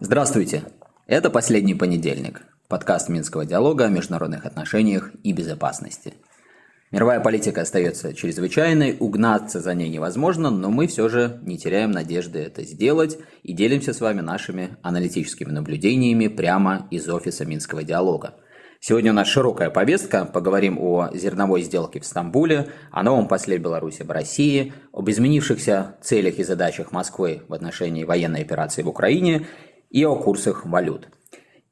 Здравствуйте! Это «Последний понедельник» – подкаст Минского диалога о международных отношениях и безопасности. Мировая политика остается чрезвычайной, угнаться за ней невозможно, но мы все же не теряем надежды это сделать и делимся с вами нашими аналитическими наблюдениями прямо из офиса Минского диалога. Сегодня у нас широкая повестка. Поговорим о зерновой сделке в Стамбуле, о новом после Беларуси в России, об изменившихся целях и задачах Москвы в отношении военной операции в Украине и о курсах валют.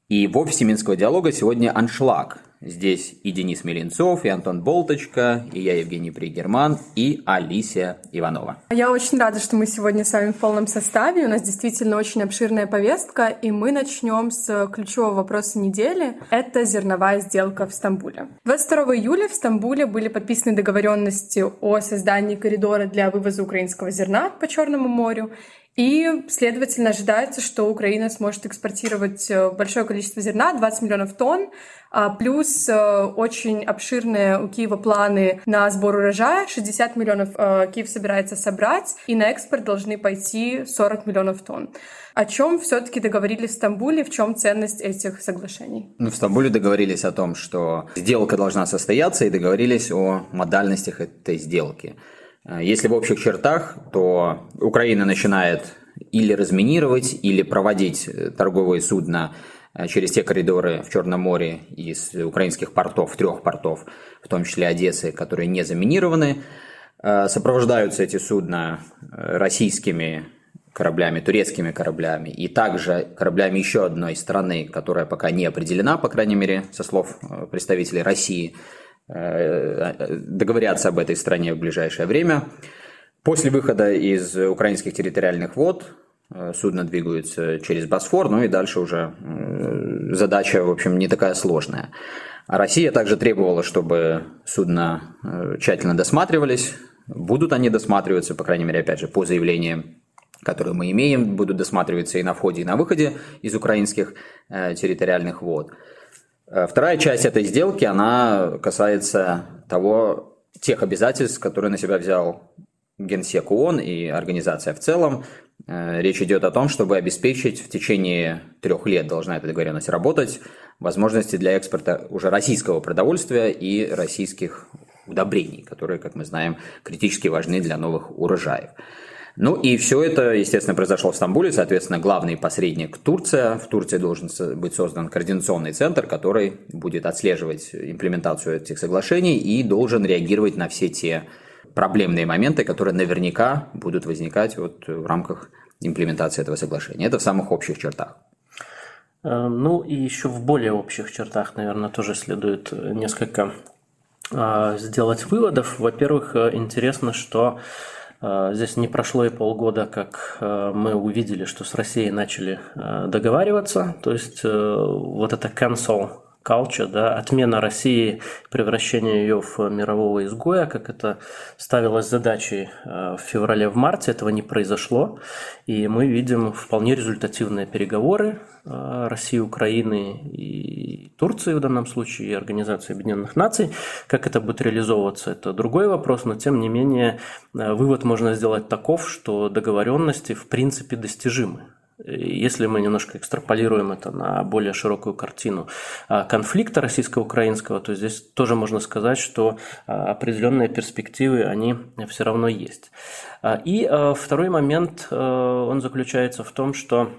И в офисе Минского диалога сегодня аншлаг – Здесь и Денис Меленцов, и Антон Болточка, и я, Евгений Пригерман, и Алисия Иванова. Я очень рада, что мы сегодня с вами в полном составе. У нас действительно очень обширная повестка, и мы начнем с ключевого вопроса недели. Это зерновая сделка в Стамбуле. 22 июля в Стамбуле были подписаны договоренности о создании коридора для вывоза украинского зерна по Черному морю. И, следовательно, ожидается, что Украина сможет экспортировать э, большое количество зерна, 20 миллионов тонн, а, плюс э, очень обширные у Киева планы на сбор урожая, 60 миллионов э, Киев собирается собрать, и на экспорт должны пойти 40 миллионов тонн. О чем все-таки договорились в Стамбуле, в чем ценность этих соглашений? Ну, в Стамбуле договорились о том, что сделка должна состояться, и договорились о модальностях этой сделки. Э, если в общих чертах, то Украина начинает или разминировать, или проводить э, торговые судна э, через те коридоры в Черном море из украинских портов, трех портов, в том числе Одессы, которые не заминированы. Сопровождаются эти судна российскими кораблями, турецкими кораблями и также кораблями еще одной страны, которая пока не определена, по крайней мере, со слов представителей России – договорятся об этой стране в ближайшее время. После выхода из украинских территориальных вод э, судно двигается через Босфор, ну и дальше уже э, задача, в общем, не такая сложная. А Россия также требовала, чтобы судна тщательно досматривались. Будут они досматриваться, по крайней мере, опять же, по заявлениям которые мы имеем, будут досматриваться и на входе, и на выходе из украинских территориальных вод. Э, вторая часть этой сделки, она касается того, тех обязательств, которые на себя взял Генсек ООН и организация в целом. Э, речь идет о том, чтобы обеспечить в течение трех лет должна эта договоренность работать возможности для экспорта уже российского продовольствия и российских удобрений, которые, как мы знаем, критически важны для новых урожаев. Ну и все это, естественно, произошло в Стамбуле, соответственно, главный посредник Турция. В Турции должен быть создан координационный центр, который будет отслеживать имплементацию этих соглашений и должен реагировать на все те проблемные моменты, которые наверняка будут возникать вот в рамках имплементации этого соглашения. Это в самых общих чертах. Э, ну и еще в более общих чертах, наверное, тоже следует несколько э, сделать выводов. Во-первых, э, интересно, что а, здесь не прошло и полгода, как а, мы увидели, что с Россией начали а, договариваться. То есть э, вот это cancel culture, да, отмена России, превращение ее в мирового изгоя, как это ставилось задачей э, в феврале, в марте, этого не произошло. И мы видим вполне результативные переговоры э, России, Украины и Турции в данном случае, и Организации Объединенных Наций. Как это будет реализовываться, это другой вопрос, но тем не менее э, вывод можно сделать таков, что договоренности в принципе достижимы. Если мы немножко экстраполируем это на более широкую картину а, конфликта российско-украинского, то здесь тоже можно сказать, что а, определенные перспективы, они все равно есть. А, и второй момент, он заключается в том, что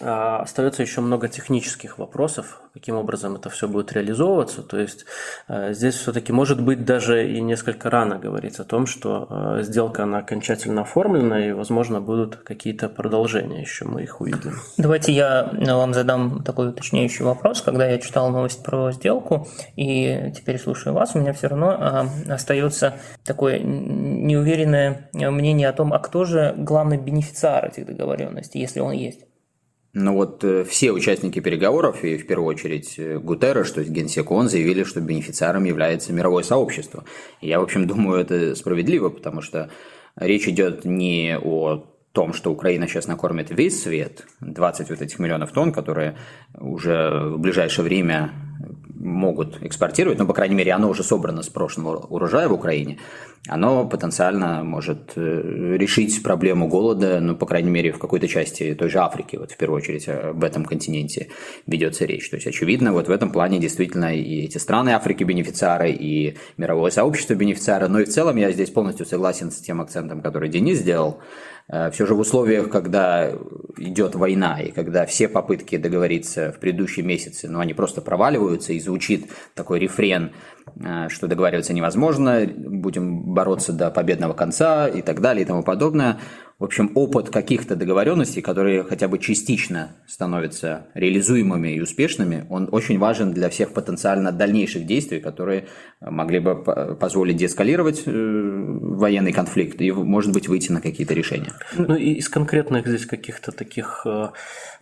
остается еще много технических вопросов, каким образом это все будет реализовываться. То есть а, здесь все-таки может быть даже и несколько рано говорить о том, что а, сделка она окончательно оформлена и, возможно, будут какие-то продолжения еще, мы их увидим. Давайте я вам задам такой уточняющий вопрос. Когда я читал новость про сделку и теперь слушаю вас, у меня все равно остается такое неуверенное мнение о том, а кто же главный бенефициар этих договоренностей, если он есть. Ну вот э, все участники переговоров, и в первую очередь э, Гутерреш, то есть Генсек ООН, заявили, что бенефициаром является мировое сообщество. Я, в общем, думаю, это справедливо, потому что речь идет не о том, что Украина сейчас накормит весь свет, 20 вот этих миллионов тонн, которые уже в ближайшее время могут экспортировать, ну, по крайней мере, оно уже собрано с прошлого урожая в Украине, оно потенциально может э, решить проблему голода, ну, по крайней мере, в какой-то части той же Африки, вот в первую очередь об этом континенте ведется речь. То есть, очевидно, вот в этом плане действительно и эти страны Африки бенефициары, и мировое сообщество бенефициары, но и в целом я здесь полностью согласен с тем акцентом, который Денис сделал, Э, все же в условиях, когда идет война, и когда все попытки договориться в предыдущие месяцы, ну, они просто проваливаются, и звучит такой рефрен, э, что договариваться невозможно, будем бороться до победного конца и так далее и тому подобное – в общем, опыт каких-то договоренностей, которые хотя бы частично становятся реализуемыми и успешными, он очень важен для всех потенциально дальнейших действий, которые могли бы позволить деэскалировать э, военный конфликт и, может быть, выйти на какие-то решения. Ну и из конкретных здесь каких-то таких э,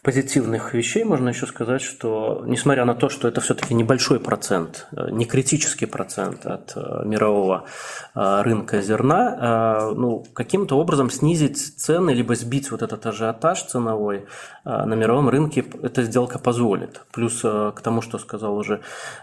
позитивных вещей можно еще сказать, что несмотря на то, что это все-таки небольшой процент, э, не критический процент от мирового рынка зерна, ну, каким-то образом снизить цены, либо сбить вот этот ажиотаж ценовой на мировом рынке эта сделка позволит. Плюс к тому, что сказал уже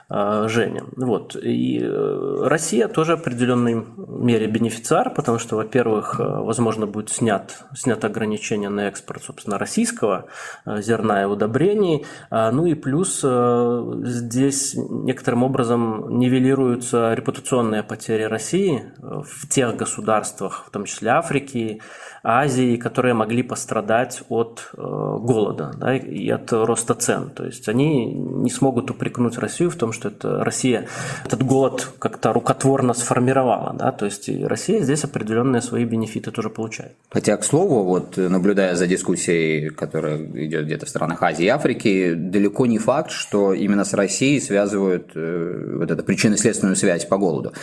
Женя. Вот. И Россия тоже в определенной мере бенефициар, потому что, во-первых, возможно, будет снят, снято ограничение на экспорт, собственно, российского зерна и удобрений. Ну и плюс здесь некоторым образом нивелируются репутационные потери России в тех государствах, в том числе Африки, Азии, которые могли пострадать от э, голода да, и от роста цен. То есть они не смогут упрекнуть Россию в том, что это Россия этот голод как-то рукотворно сформировала. Да? То есть и Россия здесь определенные свои бенефиты тоже получает. Хотя, к слову, вот наблюдая за дискуссией, которая идет где-то в странах Азии и Африки, далеко не факт, что именно с Россией связывают э, вот эту причинно-следственную связь по голоду.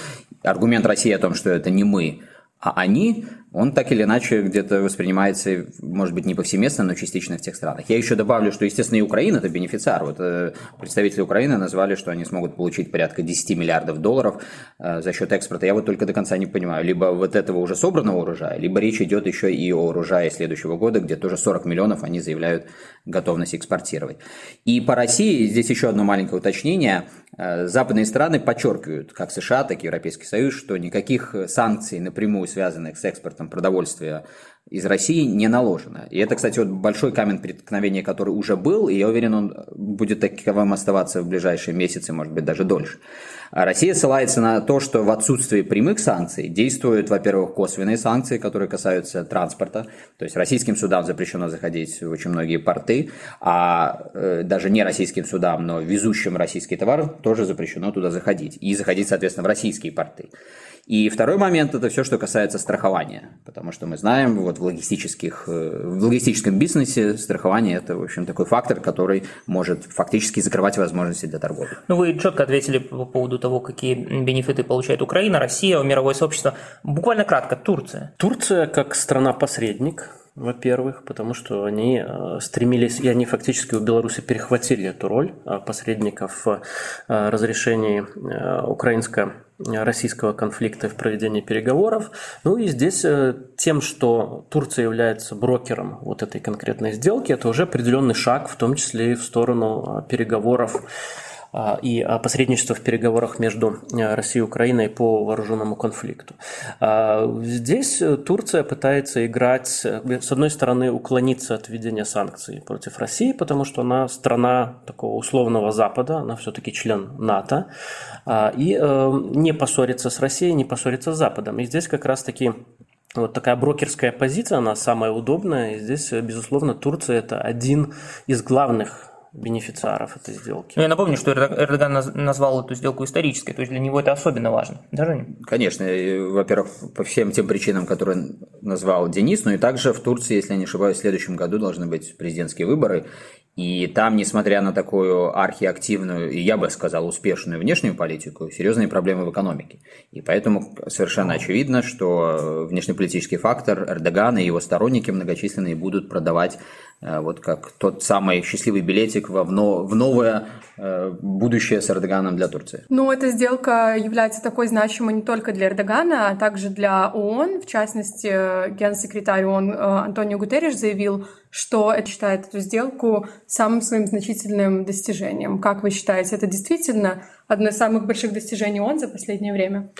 Аргумент России о том, что это не мы, а они он так или иначе где-то воспринимается, может быть, не повсеместно, но частично в тех странах. Я еще добавлю, что, естественно, и Украина – это бенефициар. Вот э, представители Украины назвали, что они смогут получить порядка 10 миллиардов долларов э, за счет экспорта. Я вот только до конца не понимаю, либо вот этого уже собранного урожая, либо речь идет еще и о урожае следующего года, где тоже 40 миллионов они заявляют готовность экспортировать. И по России здесь еще одно маленькое уточнение. Э, западные страны подчеркивают, как США, так и Европейский Союз, что никаких санкций напрямую связанных с экспортом экспортом продовольствия из России не наложено. И это, кстати, вот большой камень преткновения, который уже был, и я уверен, он будет таковым оставаться в ближайшие месяцы, может быть, даже дольше. А Россия ссылается на то, что в отсутствии прямых санкций действуют, во-первых, косвенные санкции, которые касаются транспорта. То есть российским судам запрещено заходить в очень многие порты, а э, даже не российским судам, но везущим российский товар тоже запрещено туда заходить. И заходить, соответственно, в российские порты. И второй момент – это все, что касается страхования. Потому что мы знаем, вот в, логистических, э, в логистическом бизнесе страхование – это, в общем, такой фактор, который может фактически закрывать возможности для торговли. Ну, вы четко ответили по поводу того, какие бенефиты получает Украина, Россия, мировое сообщество. Буквально кратко, Турция. Турция как страна-посредник, во-первых, потому что они э, стремились, и они фактически у Беларуси перехватили эту роль э, посредников в разрешении украинско российского конфликта в проведении переговоров. Ну и здесь э, тем, что Турция является брокером вот этой конкретной сделки, это уже определенный шаг, в том числе и в сторону э, переговоров и посредничество в переговорах между э, Россией и Украиной по вооруженному конфликту. А, здесь Турция пытается играть, с одной стороны, уклониться от введения санкций против России, потому что она страна такого условного Запада, она все-таки член НАТО, а, и э, не поссориться с Россией, не поссориться с Западом. И здесь как раз-таки вот такая брокерская позиция, она самая удобная. И здесь, безусловно, Турция – это один из главных бенефициаров этой сделки. Ну, я напомню, что Эрдоган назвал эту сделку исторической, то есть для него это особенно важно. Да, Женя? Конечно. Во-первых, по всем тем причинам, которые назвал Денис, но и также в Турции, если я не ошибаюсь, в следующем году должны быть президентские выборы. И там, несмотря на такую архиактивную я бы сказал, успешную внешнюю политику, серьезные проблемы в экономике. И поэтому совершенно очевидно, что внешнеполитический фактор Эрдогана и его сторонники многочисленные будут продавать Э, вот как тот самый счастливый билетик в, в новое э, будущее с Эрдоганом для Турции. Ну, эта сделка является такой значимой не только для Эрдогана, а также для ООН. В частности, генсекретарь ООН э, Антонио Гутерриш заявил, что это считает эту сделку самым своим значительным достижением. Как вы считаете, это действительно одно из самых больших достижений ООН за последнее время?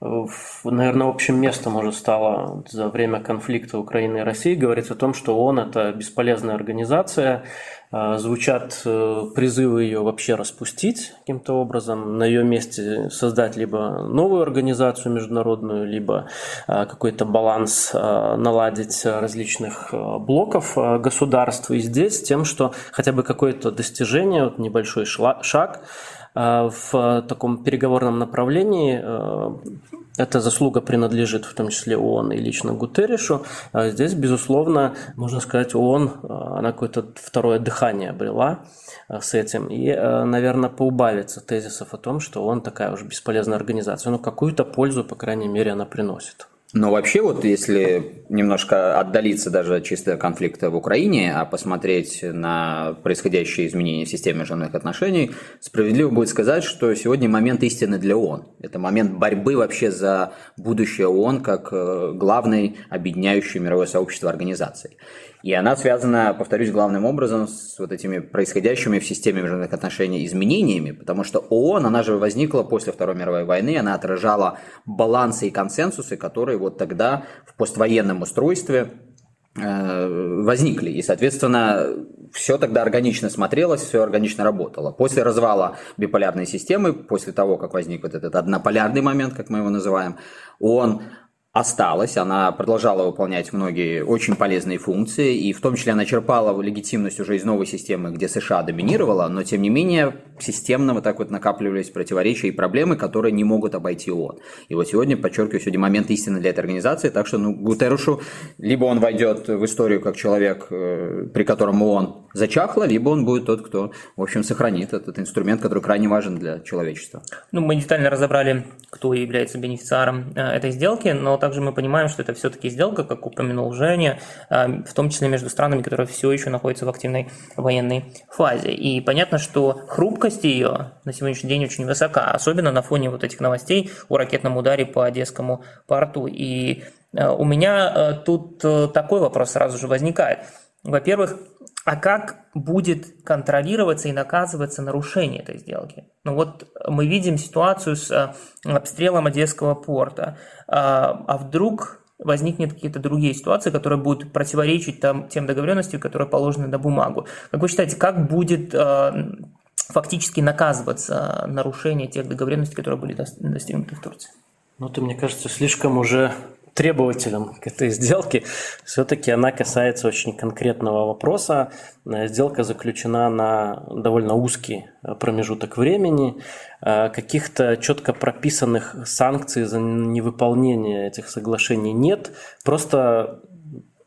Наверное, общим местом уже стало за время конфликта Украины и России говорить о том, что ООН – это бесполезная организация, а, звучат э, призывы ее вообще распустить каким-то образом, на ее месте создать либо новую организацию международную, либо а, какой-то баланс а, наладить различных блоков государств. И здесь тем, что хотя бы какое-то достижение, вот небольшой шаг в таком переговорном направлении эта заслуга принадлежит в том числе ООН и лично Гутерришу. А здесь, безусловно, можно сказать, ООН, а, она какое-то второе дыхание обрела с этим. И, наверное, поубавится тезисов о том, что ООН такая уж бесполезная организация. Но какую-то пользу, по крайней мере, она приносит. Но вообще вот если немножко отдалиться даже от чисто конфликта в Украине, а посмотреть на происходящие изменения в системе международных отношений, справедливо будет сказать, что сегодня момент истины для ООН. Это момент борьбы вообще за будущее ООН как э, главной объединяющей мировое сообщество организации. И она связана, повторюсь, главным образом с вот этими происходящими в системе международных отношений изменениями, потому что ООН, она же возникла после Второй мировой войны, она отражала балансы и консенсусы, которые вот тогда в поствоенном устройстве э, возникли. И, соответственно, все тогда органично смотрелось, все органично работало. После развала биполярной системы, после того, как возник вот этот однополярный момент, как мы его называем, он осталась, она продолжала выполнять многие очень полезные функции, и в том числе она черпала легитимность уже из новой системы, где США доминировала, но тем не менее системно вот так вот накапливались противоречия и проблемы, которые не могут обойти ООН. И вот сегодня, подчеркиваю, сегодня момент истины для этой организации, так что ну, Гутерушу либо он войдет в историю как человек, э, при котором ООН зачахла, либо он будет тот, кто, в общем, сохранит этот инструмент, который крайне важен для человечества. Ну, мы детально разобрали, кто является бенефициаром э, этой сделки, но также мы понимаем, что это все-таки сделка, как упомянул Женя, э, в том числе между странами, которые все еще находятся в активной военной фазе. И понятно, что хрупкость ее на сегодняшний день очень высока, особенно на фоне вот этих новостей о ракетном ударе по Одесскому порту. И э, у меня тут такой вопрос сразу же возникает. Во-первых, а как будет контролироваться и наказываться нарушение этой сделки? Ну вот мы видим ситуацию с э, обстрелом Одесского порта. А, а вдруг возникнет какие-то другие ситуации, которые будут противоречить там, тем договоренностям, которые положены на бумагу. Как вы считаете, как будет э, фактически наказываться нарушение тех договоренностей, которые были достигнуты в Турции? Ну, ты, мне кажется, слишком уже требователем к этой сделке, все-таки она касается очень конкретного вопроса. Э, сделка заключена на довольно узкий э, промежуток времени. Э, каких-то четко прописанных санкций за невыполнение этих соглашений нет. Просто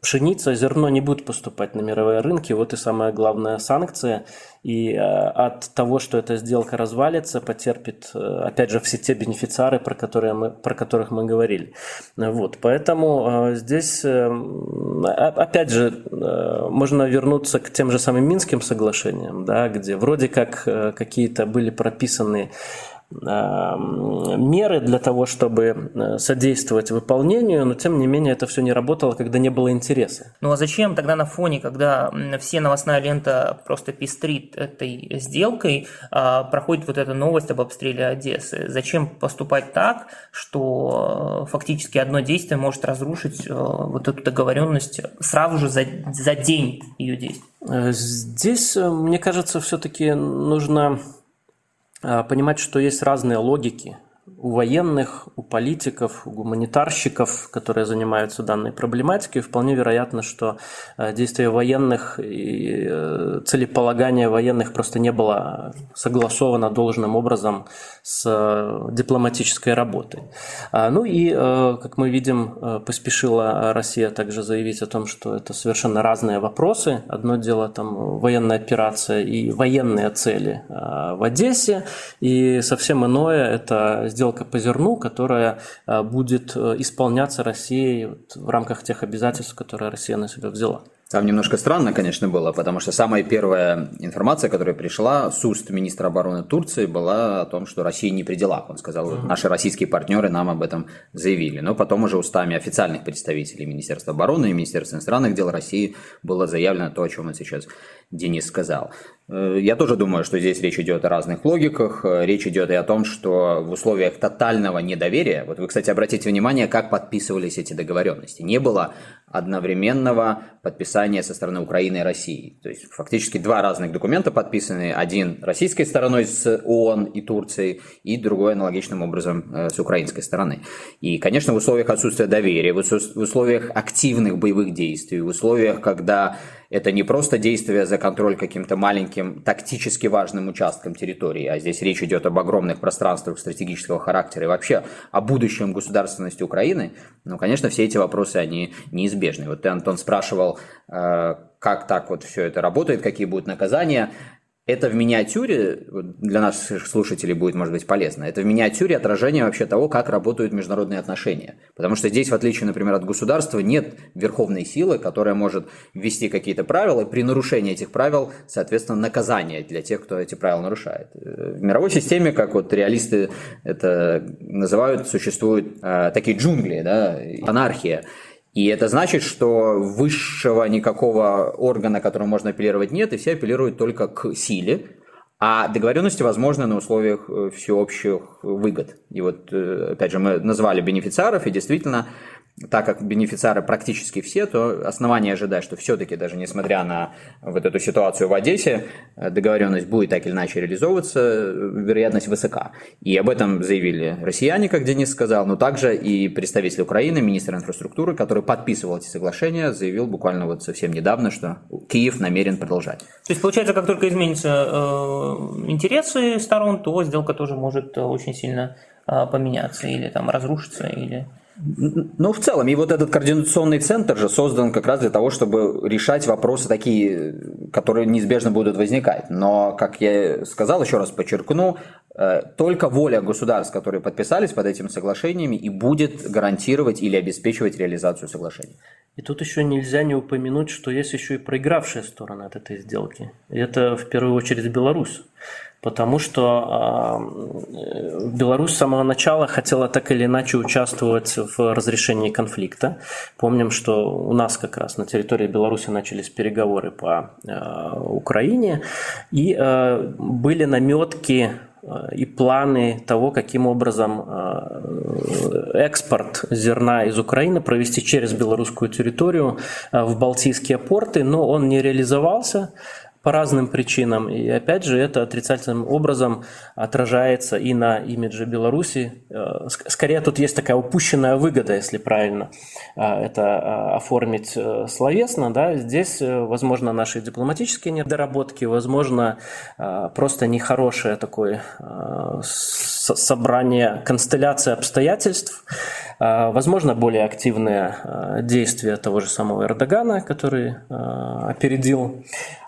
пшеница, зерно не будут поступать на мировые рынки. Вот и самая главная санкция. И э, от того, что эта сделка развалится, потерпит, э, опять же, все те бенефициары, про, которые мы, про которых мы говорили. Вот. Поэтому э, здесь, опять же, можно вернуться к тем же самым Минским соглашениям, да, где вроде как какие-то были прописаны меры для того, чтобы э, содействовать выполнению, но тем не менее это все не работало, когда не было интереса. Ну а зачем тогда на фоне, когда все новостная лента просто пестрит этой сделкой, а, проходит вот эта новость об обстреле Одессы? Зачем поступать так, что э, фактически одно действие может разрушить э, вот эту договоренность сразу же за, за день ее действий? Здесь, мне кажется, все-таки нужно понимать, что есть разные логики у военных, у политиков, у гуманитарщиков, которые занимаются данной проблематикой, вполне вероятно, что э, действия военных и э, целеполагание военных просто не было согласовано должным образом с э, дипломатической работой. А, ну и, как мы видим, поспешила Россия также заявить о том, что это совершенно разные вопросы. Одно дело там военная операция и военные цели в Одессе, и совсем иное это сделка по зерну, которая э, будет э, исполняться Россией в рамках тех обязательств, которые Россия на себя взяла. Там немножко странно, конечно, было, потому что самая первая информация, которая пришла с уст министра обороны Турции, была о том, что Россия не при делах. Он сказал, наши российские партнеры нам об этом заявили. Но потом уже устами официальных представителей Министерства обороны и Министерства иностранных дел России было заявлено то, о чем он сейчас Денис сказал. Э, я тоже думаю, что здесь речь идет о разных логиках. Э, речь идет и о том, что в условиях тотального недоверия, вот вы, кстати, обратите внимание, как подписывались эти договоренности. Не было одновременного подписания со стороны Украины и России. То есть фактически два разных документа подписаны. Один российской стороной с ООН и Турцией, и другой аналогичным образом э, с украинской стороны. И, конечно, в условиях отсутствия доверия, в условиях активных боевых действий, в условиях, когда это не просто действие за контроль каким-то маленьким тактически важным участком территории, а здесь речь идет об огромных пространствах стратегического характера и вообще о будущем государственности Украины, ну, конечно, все эти вопросы, они неизбежны. Вот ты, Антон, спрашивал, как так вот все это работает, какие будут наказания. Это в миниатюре, для наших слушателей будет, может быть, полезно, это в миниатюре отражение вообще того, как работают международные отношения. Потому что здесь, в отличие, например, от государства, нет верховной силы, которая может ввести какие-то правила, и при нарушении этих правил, соответственно, наказание для тех, кто эти правила нарушает. В мировой системе, как вот реалисты это называют, существуют э, такие джунгли, да, анархия. И это значит, что высшего никакого органа, которому можно апеллировать, нет, и все апеллируют только к силе, а договоренности возможны на условиях э, всеобщих выгод. И вот, э, опять же, мы назвали бенефициаров, и действительно так как бенефициары практически все, то основания ожидать, что все-таки даже несмотря на вот эту ситуацию в Одессе, э, договоренность будет так или иначе реализовываться, вероятность высока. И об этом заявили россияне, как Денис сказал, но также и представитель Украины, министр инфраструктуры, который подписывал эти соглашения, заявил буквально вот совсем недавно, что Киев намерен продолжать. То есть, получается, как только изменятся э, интересы сторон, то сделка тоже может э, очень сильно э, поменяться или там разрушиться, или... Ну, в целом, и вот этот координационный центр же создан как раз для того, чтобы решать вопросы такие, которые неизбежно будут возникать. Но, как я сказал, еще раз подчеркну, э, только воля государств, которые подписались под этими соглашениями, и будет гарантировать или обеспечивать реализацию соглашений. И тут еще нельзя не упомянуть, что есть еще и проигравшая сторона от этой сделки. И это в первую очередь Беларусь потому что э, Беларусь с самого начала хотела так или иначе участвовать в разрешении конфликта. Помним, что у нас как раз на территории Беларуси начались переговоры по э, Украине, и э, были наметки и планы того, каким образом экспорт зерна из Украины провести через белорусскую территорию в Балтийские порты, но он не реализовался по разным причинам. И опять же, это отрицательным образом отражается и на имидже Беларуси. Э, скорее, тут есть такая упущенная выгода, если правильно э, это э, оформить словесно. Да? Здесь, возможно, наши дипломатические недоработки, возможно, просто нехорошее такое собрание, констелляция обстоятельств, возможно, более активные действия того же самого Эрдогана, который опередил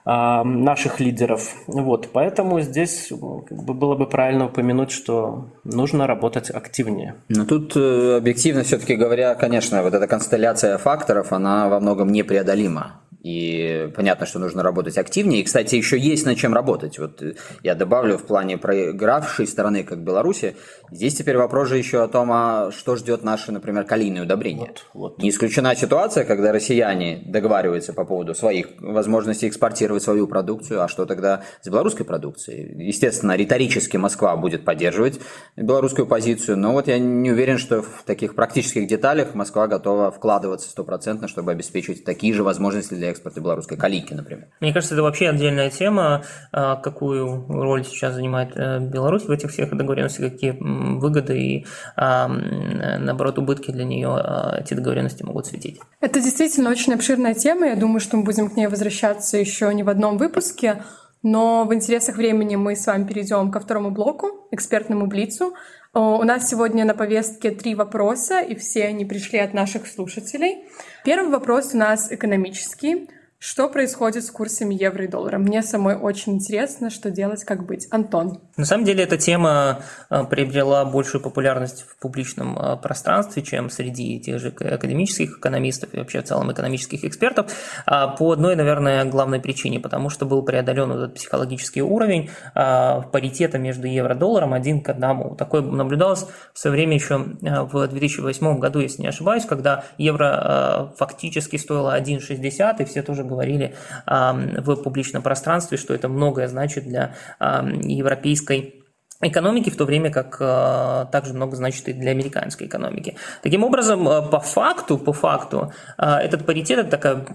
наших лидеров. Вот, поэтому здесь как бы, было бы правильно упомянуть, что нужно работать активнее. Но тут э, объективно все-таки говоря, конечно, вот эта констелляция факторов, она во многом непреодолима. И понятно, что нужно работать активнее. И, кстати, еще есть над чем работать. Вот я добавлю в плане проигравшей стороны, как Беларуси, здесь теперь вопрос же еще о том, а что ждет наши, например, калийные удобрения. Вот, вот. Не исключена ситуация, когда россияне договариваются по поводу своих возможностей экспортировать свою продукцию, а что тогда с белорусской продукцией? Естественно, риторически Москва будет поддерживать белорусскую позицию, но вот я не уверен, что в таких практических деталях Москва готова вкладываться стопроцентно, чтобы обеспечить такие же возможности для экспорта белорусской калики, например. Мне кажется, это вообще отдельная тема, а, какую роль сейчас занимает э, Беларусь в этих всех договоренностях, какие выгоды и, а, наоборот, убытки для нее а, эти договоренности могут светить. Это действительно очень обширная тема. Я думаю, что мы будем к ней возвращаться еще не в одном выпуске. Но в интересах времени мы с вами перейдем ко второму блоку, экспертному блицу. У нас сегодня на повестке три вопроса, и все они пришли от наших слушателей. Первый вопрос у нас экономический. Что происходит с курсами евро и доллара? Мне самой очень интересно, что делать, как быть. Антон. На самом деле эта тема а, приобрела большую популярность в публичном а, пространстве, чем среди тех же академических экономистов и вообще в целом экономических экспертов, а, по одной, наверное, главной причине, потому что был преодолен этот психологический уровень паритета между евро и долларом один к одному. Такое наблюдалось в свое время еще в 2008 году, если не ошибаюсь, когда евро фактически стоило 1,60, и все тоже говорили в публичном пространстве, что это многое значит для европейской экономики, в то время как э, также много значит и для американской экономики. Таким образом, э, по факту, по факту, э, этот паритет – это такой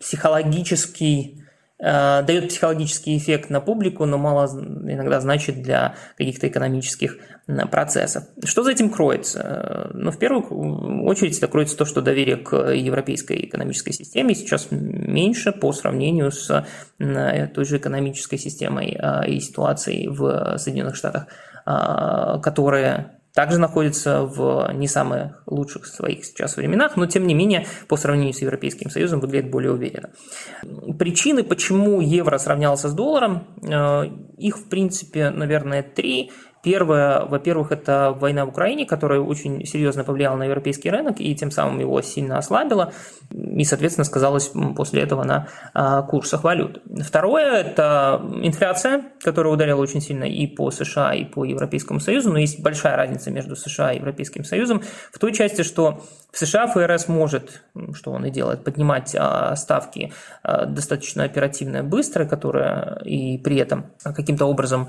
психологический дает психологический эффект на публику, но мало иногда значит для каких-то экономических процессов. Что за этим кроется? Ну, в первую очередь это кроется то, что доверие к европейской экономической системе сейчас меньше по сравнению с той же экономической системой э, и ситуацией в Соединенных Штатах, э, которая также находится в не самых лучших своих сейчас временах, но тем не менее по сравнению с Европейским Союзом выглядит более уверенно. Причины, почему евро сравнялся с долларом, э, их в принципе, наверное, три. Первое, во-первых, это война в Украине, которая очень серьезно повлияла на европейский рынок и тем самым его сильно ослабила. И, соответственно, сказалось после этого на а, курсах валют. Второе – это инфляция, которая ударила очень сильно и по США, и по Европейскому Союзу, но есть большая разница между США и Европейским Союзом. В той части, что в США ФРС может, что он и делает, поднимать а, ставки а, достаточно оперативно, быстро, которая и при этом каким-то образом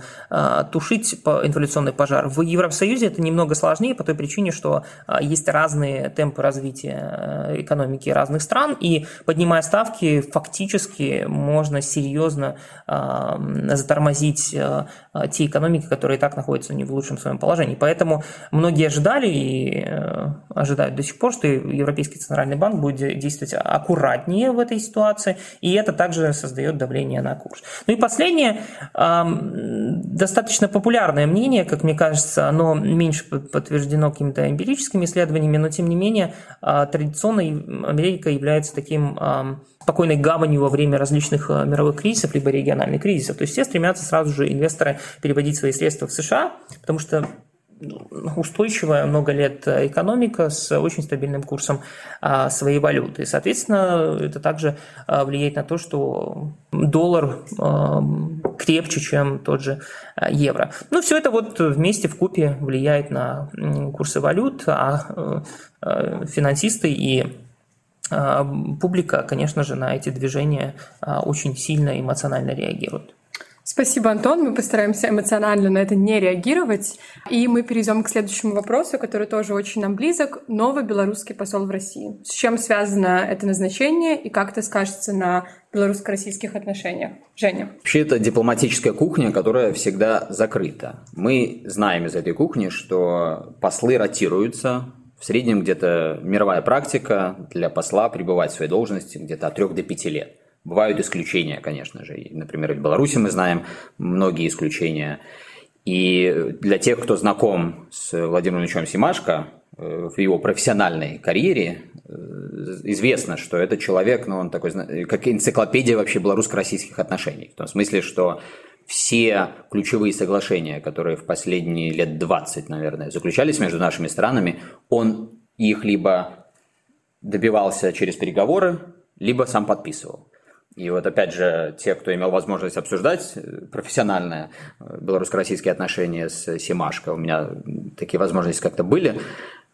тушить инфляцию инфляционный пожар. В Евросоюзе это немного сложнее по той причине, что а, есть разные темпы развития э, экономики разных стран, и поднимая ставки, фактически можно серьезно а, затормозить э, те экономики, которые и так находятся не в лучшем своем положении. Поэтому многие ожидали и э, ожидают до сих пор, что Европейский центральный банк будет действовать аккуратнее в этой ситуации, и это также создает давление на курс. Ну и последнее, достаточно популярное мнение, мнение, как мне кажется, оно меньше подтверждено какими-то эмпирическими исследованиями, но тем не менее а, традиционно Америка является таким спокойной гаванью во время различных а, мировых кризисов либо региональных кризисов. То есть все стремятся сразу же инвесторы переводить свои средства в США, потому что устойчивая много лет экономика с очень стабильным курсом а, своей валюты. Соответственно, это также а, влияет на то, что доллар а, крепче, чем тот же евро. Ну, все это вот вместе в купе влияет на курсы валют, а финансисты и публика, конечно же, на эти движения очень сильно эмоционально реагируют. Спасибо, Антон. Мы постараемся эмоционально на это не реагировать. И мы перейдем к следующему вопросу, который тоже очень нам близок. Новый белорусский посол в России. С чем связано это назначение и как это скажется на белорусско-российских отношениях? Женя. Вообще это дипломатическая кухня, которая всегда закрыта. Мы знаем из этой кухни, что послы ротируются, в среднем где-то мировая практика для посла пребывать в своей должности где-то от 3 до 5 лет. Бывают исключения, конечно же. Например, в Беларуси мы знаем многие исключения. И для тех, кто знаком с Владимиром Ильичем Симашко, э, в его профессиональной карьере э, известно, что этот человек, ну, он такой, как энциклопедия вообще белорусско-российских отношений. В том смысле, что все ключевые соглашения, которые в последние лет 20, наверное, заключались между нашими странами, он их либо добивался через переговоры, либо сам подписывал. И вот опять же, те, кто имел возможность обсуждать э, профессиональные э, белорусско-российские отношения с Симашко, у меня такие возможности как-то были,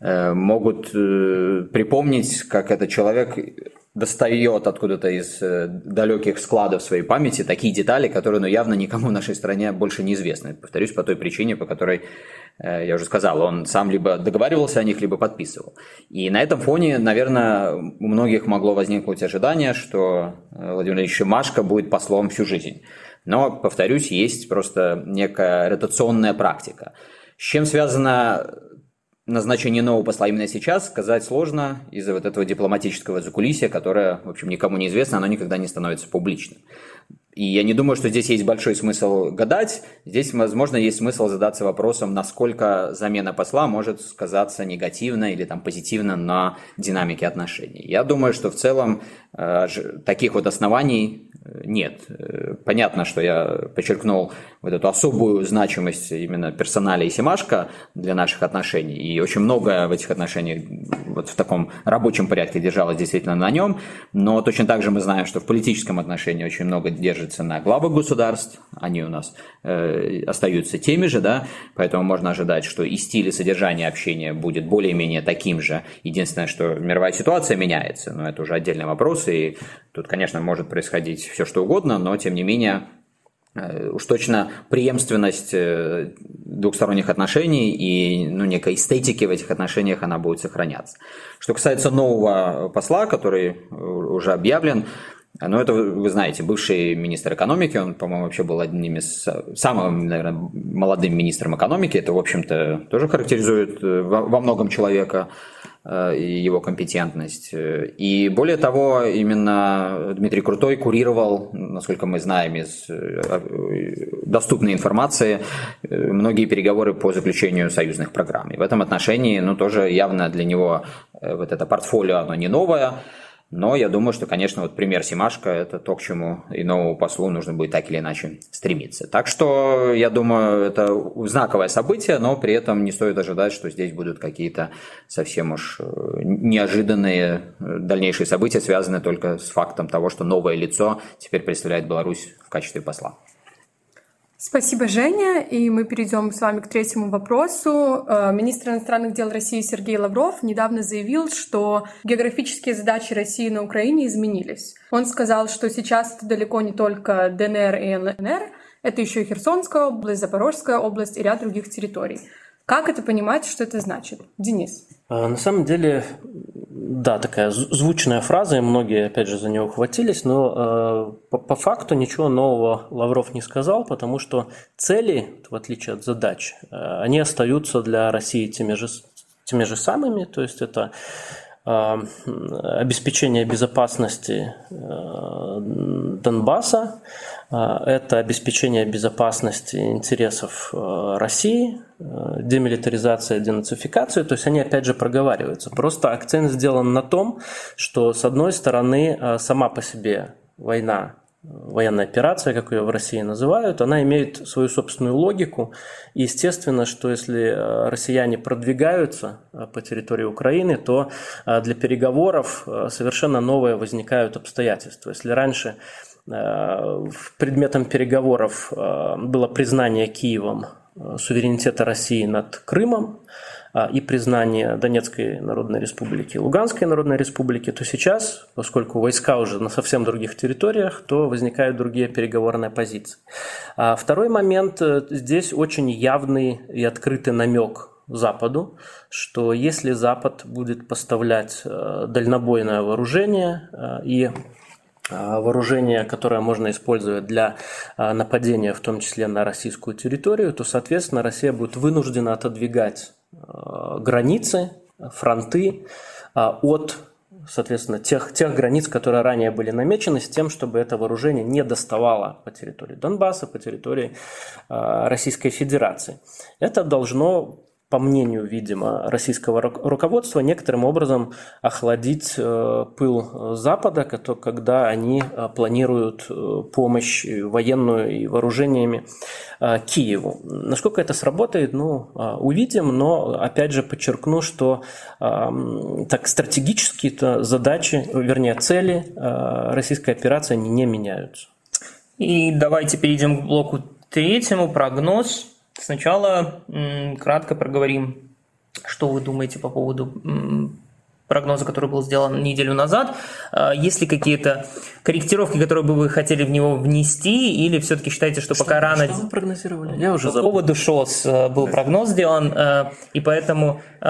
э, могут припомнить, как этот человек достает откуда-то из далеких складов своей памяти такие детали, которые ну, явно никому в нашей стране больше не известны. Повторюсь, по той причине, по которой Э, я уже сказал, он сам либо договаривался о них, либо подписывал. И на этом фоне, наверное, у многих могло возникнуть ожидание, что э, Владимир Ильич Машко будет послом всю жизнь. Но, повторюсь, есть просто некая ротационная практика. С чем связано назначение нового посла именно сейчас, сказать сложно из-за вот этого дипломатического закулисья, которое, в общем, никому не известно, оно никогда не становится публичным. И я не думаю, что здесь есть большой смысл гадать. Здесь, возможно, есть смысл задаться вопросом, насколько замена посла может сказаться негативно или там, позитивно на динамике отношений. Я думаю, что в целом э, таких вот оснований нет. Э, понятно, что я подчеркнул вот эту особую значимость именно персонали и Симашка для наших отношений. И очень многое в этих отношениях вот в таком рабочем порядке держалось действительно на нем. Но точно так же мы знаем, что в политическом отношении очень много держится на главах государств. Они у нас э, остаются теми же, да, поэтому можно ожидать, что и стиль и содержание общения будет более-менее таким же. Единственное, что мировая ситуация меняется, но это уже отдельный вопрос, и тут, конечно, может происходить все что угодно, но тем не менее Э, уж точно преемственность э, двухсторонних отношений и ну, некой эстетики в этих отношениях она будет сохраняться. Что касается нового посла, который уже объявлен, ну, это вы знаете, бывший министр экономики, он, по-моему, вообще был одним из самым, наверное, молодым министром экономики. Это, в общем-то, тоже характеризует э, во многом человека. Э, его компетентность. И более того, именно Дмитрий Крутой курировал, насколько мы знаем из э, доступной информации, э, многие переговоры по заключению союзных программ. И в этом отношении, ну, тоже явно для него вот это портфолио, оно не новое, но я думаю, что, конечно, вот пример Симашка – это то, к чему и новому послу нужно будет так или иначе стремиться. Так что, я думаю, это знаковое событие, но при этом не стоит ожидать, что здесь будут какие-то совсем уж э, неожиданные э, дальнейшие события, связанные только с фактом того, что новое лицо теперь представляет Беларусь в качестве посла. Спасибо, Женя. И мы перейдем с вами к третьему вопросу. Э, министр иностранных дел России Сергей Лавров недавно заявил, что географические задачи России на Украине изменились. Он сказал, что сейчас это далеко не только ДНР и ЛНР, это еще и Херсонская область, Запорожская область и ряд других территорий. Как это понимать, что это значит? Денис. А, на самом деле, да, такая звучная фраза, и многие, опять же, за нее ухватились, но э, по, по факту ничего нового Лавров не сказал, потому что цели, в отличие от задач, э, они остаются для России теми же, теми же самыми, то есть это обеспечение безопасности э, Донбасса, а, это обеспечение безопасности интересов э, России, э, демилитаризация, денацификация, то есть они опять же проговариваются. Просто акцент сделан на том, что с одной стороны сама по себе война военная операция, как ее в России называют, она имеет свою собственную логику. И естественно, что если россияне продвигаются по территории Украины, то для переговоров совершенно новые возникают обстоятельства. Если раньше Э, предметом переговоров э, было признание Киевом э, суверенитета России над Крымом и признание Донецкой Народной Республики и Луганской Народной Республики, то сейчас, поскольку войска уже на совсем других территориях, то возникают другие переговорные позиции. А второй момент, здесь очень явный и открытый намек Западу, что если Запад будет поставлять дальнобойное вооружение и а, вооружение, которое можно использовать для а, нападения, в том числе на российскую территорию, то, соответственно, Россия будет вынуждена отодвигать а, границы, фронты от соответственно, тех, тех границ, которые ранее были намечены, с тем, чтобы это вооружение не доставало по территории Донбасса, по территории Российской Федерации. Это должно по мнению, видимо, российского руководства, некоторым образом охладить э, пыл Запада, когда они э, планируют э, помощь военную и вооружениями Киеву. Насколько это сработает, ну, увидим, но, опять же, подчеркну, что так стратегические задачи, вернее, цели российской операции не меняются. И давайте перейдем к блоку третьему, прогноз. Сначала кратко проговорим, что вы думаете по поводу прогноза, который был сделан неделю назад. А, есть ли какие-то корректировки, которые бы вы хотели в него внести, или все-таки считаете, что, что пока рано... Что вы прогнозировали? Я уже забыл. По поводу ШОС э, был прогноз сделан, э, и поэтому э,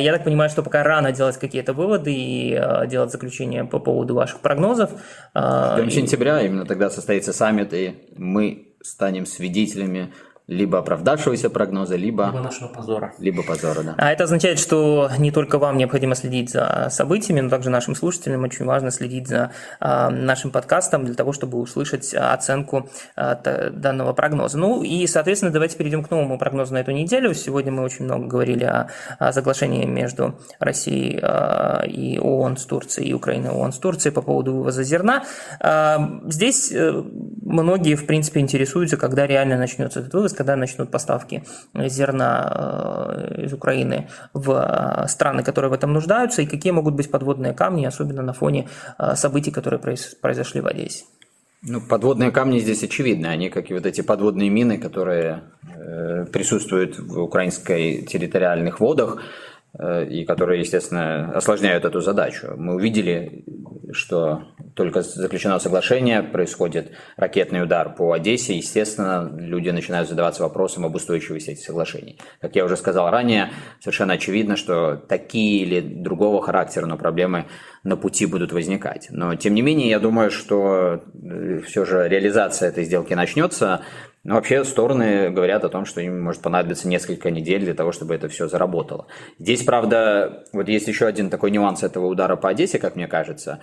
я так понимаю, что пока рано делать какие-то выводы и делать заключение по поводу ваших прогнозов. В конце сентября именно тогда состоится саммит, и мы станем свидетелями либо оправдавшегося прогноза, либо... Либо нашего позора. Либо позора, да. А это означает, что не только вам необходимо следить за событиями, но также нашим слушателям очень важно следить за а, нашим подкастом для того, чтобы услышать оценку а, данного прогноза. Ну и, соответственно, давайте перейдем к новому прогнозу на эту неделю. Сегодня мы очень много говорили о, о соглашении между Россией а, и ООН с Турцией, и Украиной и ООН с Турцией по поводу вывоза зерна. А, здесь э, многие, в принципе, интересуются, когда реально начнется этот вывоз, когда начнут поставки зерна э, из Украины в э, страны, которые в этом нуждаются, и какие могут быть подводные камни, особенно на фоне э, событий, которые произошли в Одессе. Ну, подводные камни здесь очевидны. Они, как и вот эти подводные мины, которые э, присутствуют в украинской территориальных водах, Э, и которые, естественно, осложняют эту задачу. Мы увидели, что только заключено соглашение, происходит ракетный удар по Одессе, естественно, люди начинают задаваться вопросом об устойчивости этих соглашений. Как я уже сказал ранее, совершенно очевидно, что такие или другого характера, но проблемы на пути будут возникать. Но, тем не менее, я думаю, что э, все же реализация этой сделки начнется, но вообще стороны говорят о том, что им может понадобиться несколько недель для того, чтобы это все заработало. Здесь, правда, вот есть еще один такой нюанс этого удара по Одессе, как мне кажется,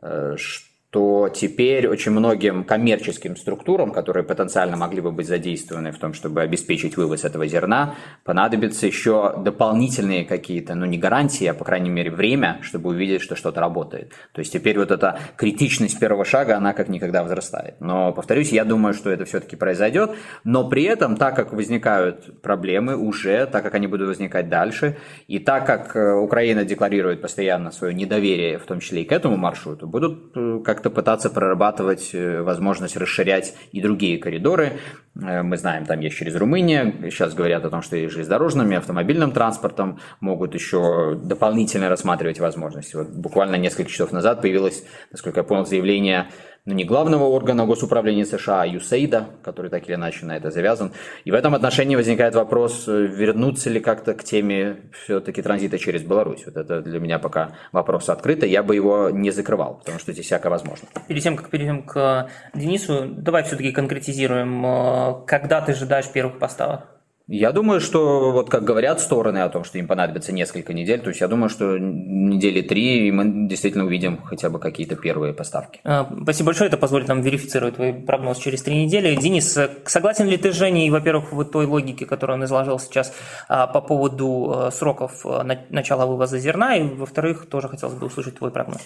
что э, то теперь очень многим коммерческим структурам, которые потенциально могли бы быть задействованы в том, чтобы обеспечить вывоз этого зерна, понадобятся еще дополнительные какие-то, ну не гарантии, а по крайней мере время, чтобы увидеть, что что-то работает. То есть теперь вот эта критичность первого шага, она как никогда возрастает. Но, повторюсь, я думаю, что это все-таки произойдет, но при этом, так как возникают проблемы уже, так как они будут возникать дальше, и так как э, Украина декларирует постоянно свое недоверие, в том числе и к этому маршруту, будут э, как как-то пытаться прорабатывать э, возможность расширять и другие коридоры. Э, мы знаем, там есть через Румынию, сейчас говорят о том, что и железнодорожным, и автомобильным транспортом могут еще дополнительно рассматривать возможности. Вот буквально несколько часов назад появилось, насколько я понял, заявление ну, не главного органа госуправления США, а ЮСЕЙДа, который так или иначе на это завязан. И в этом отношении возникает вопрос, э, вернуться ли как-то к теме все-таки транзита через Беларусь. Вот это для меня пока вопрос открытый, я бы его не закрывал, потому что здесь всякое возможно. Перед тем, как перейдем к Денису, давай все-таки конкретизируем, э, когда ты ожидаешь первых поставок? Я думаю, что вот как говорят стороны о том, что им понадобится несколько недель, то есть я думаю, что недели три, и мы действительно увидим хотя бы какие-то первые поставки. А, спасибо большое, это позволит нам верифицировать твой прогноз через три недели. Денис, согласен ли ты с Женей, во-первых, в той логике, которую он изложил сейчас а, по поводу э, сроков э, начала вывоза зерна, и, во-вторых, тоже хотелось бы услышать твой прогноз.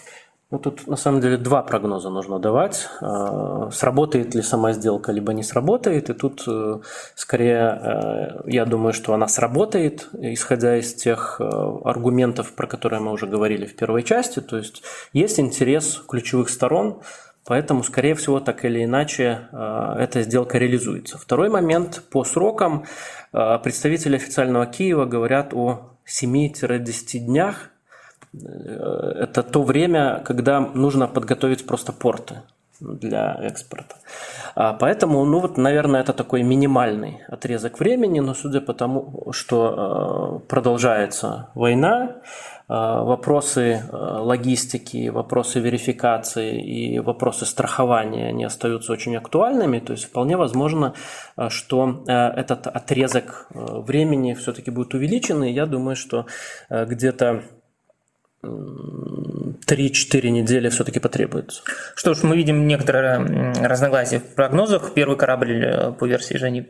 Ну, тут на самом деле два прогноза нужно давать. А, сработает ли сама сделка, либо не сработает. И тут э, скорее э, я думаю, что она сработает, исходя из тех э, аргументов, про которые мы уже говорили в первой части. То есть есть интерес ключевых сторон, Поэтому, скорее всего, так или иначе, эта сделка реализуется. Второй момент. По срокам представители официального Киева говорят о 7-10 днях это то время, когда нужно подготовить просто порты для экспорта. А поэтому, ну вот, наверное, это такой минимальный отрезок времени, но судя по тому, что э, продолжается война, э, вопросы э, логистики, вопросы верификации и вопросы страхования, они остаются очень актуальными, то есть вполне возможно, что этот отрезок времени все-таки будет увеличен, и я думаю, что где-то 3-4 недели все-таки потребуется. Что ж, мы видим некоторые разногласия в прогнозах. Первый корабль э, по версии Жени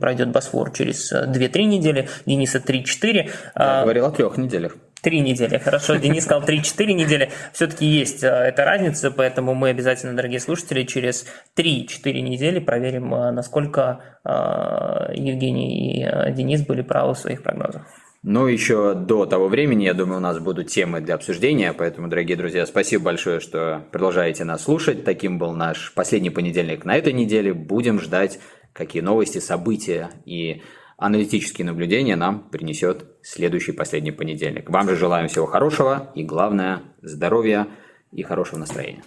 пройдет Босфор через 2-3 э, недели, Дениса 3-4. Я а, говорил о трех неделях. Три недели, хорошо. Денис сказал 3-4 недели. Все-таки есть э, эта разница, поэтому мы обязательно, дорогие слушатели, через 3-4 недели проверим, насколько Евгений и Денис были правы в своих прогнозах. Ну, еще до того времени, я думаю, у нас будут темы для обсуждения, поэтому, дорогие друзья, спасибо большое, что продолжаете нас слушать. Таким был наш последний понедельник на этой неделе. Будем ждать, какие новости, события и аналитические наблюдения нам принесет следующий последний понедельник. Вам же желаем всего хорошего и, главное, здоровья и хорошего настроения.